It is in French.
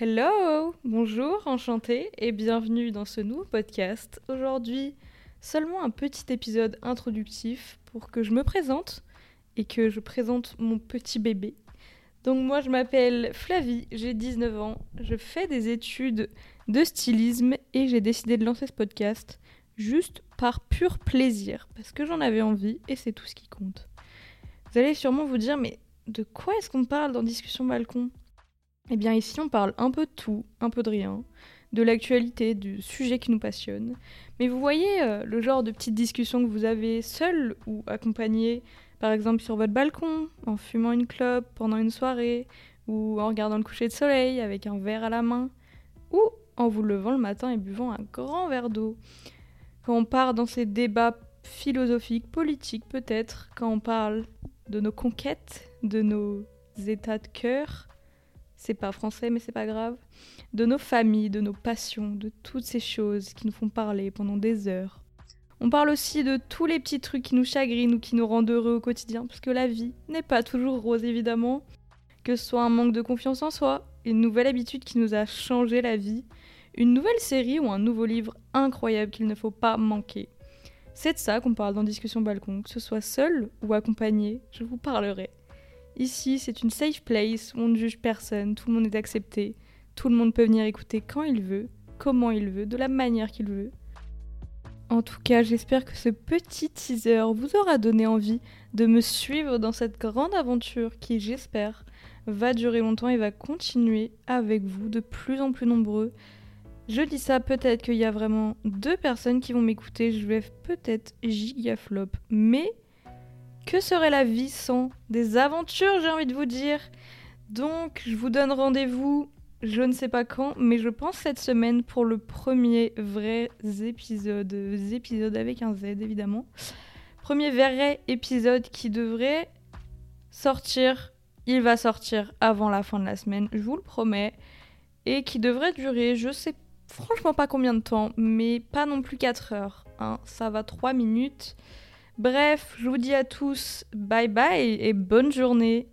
Hello, bonjour, enchanté et bienvenue dans ce nouveau podcast. Aujourd'hui, seulement un petit épisode introductif pour que je me présente et que je présente mon petit bébé. Donc moi je m'appelle Flavie, j'ai 19 ans, je fais des études de stylisme et j'ai décidé de lancer ce podcast juste par pur plaisir parce que j'en avais envie et c'est tout ce qui compte. Vous allez sûrement vous dire mais de quoi est-ce qu'on parle dans Discussion Balcon? Eh bien ici on parle un peu de tout, un peu de rien, de l'actualité, du sujet qui nous passionne. Mais vous voyez euh, le genre de petites discussions que vous avez seul ou accompagné, par exemple sur votre balcon, en fumant une clope pendant une soirée, ou en regardant le coucher de soleil avec un verre à la main, ou en vous levant le matin et buvant un grand verre d'eau. Quand on part dans ces débats philosophiques, politiques peut-être, quand on parle de nos conquêtes, de nos états de cœur, c'est pas français mais c'est pas grave, de nos familles, de nos passions, de toutes ces choses qui nous font parler pendant des heures. On parle aussi de tous les petits trucs qui nous chagrinent ou qui nous rendent heureux au quotidien, parce que la vie n'est pas toujours rose évidemment, que ce soit un manque de confiance en soi, une nouvelle habitude qui nous a changé la vie, une nouvelle série ou un nouveau livre incroyable qu'il ne faut pas manquer. C'est de ça qu'on parle dans Discussion Balcon, que ce soit seul ou accompagné, je vous parlerai. Ici, c'est une safe place où on ne juge personne, tout le monde est accepté, tout le monde peut venir écouter quand il veut, comment il veut, de la manière qu'il veut. En tout cas, j'espère que ce petit teaser vous aura donné envie de me suivre dans cette grande aventure qui, j'espère, va durer longtemps et va continuer avec vous de plus en plus nombreux. Je dis ça, peut-être qu'il y a vraiment deux personnes qui vont m'écouter, je vais peut-être gigaflop, mais que serait la vie sans des aventures, j'ai envie de vous dire? Donc, je vous donne rendez-vous, je ne sais pas quand, mais je pense cette semaine pour le premier vrai épisode, épisode avec un Z évidemment. Premier vrai épisode qui devrait sortir, il va sortir avant la fin de la semaine, je vous le promets, et qui devrait durer, je sais franchement pas combien de temps, mais pas non plus 4 heures. Hein. Ça va 3 minutes. Bref, je vous dis à tous bye bye et bonne journée.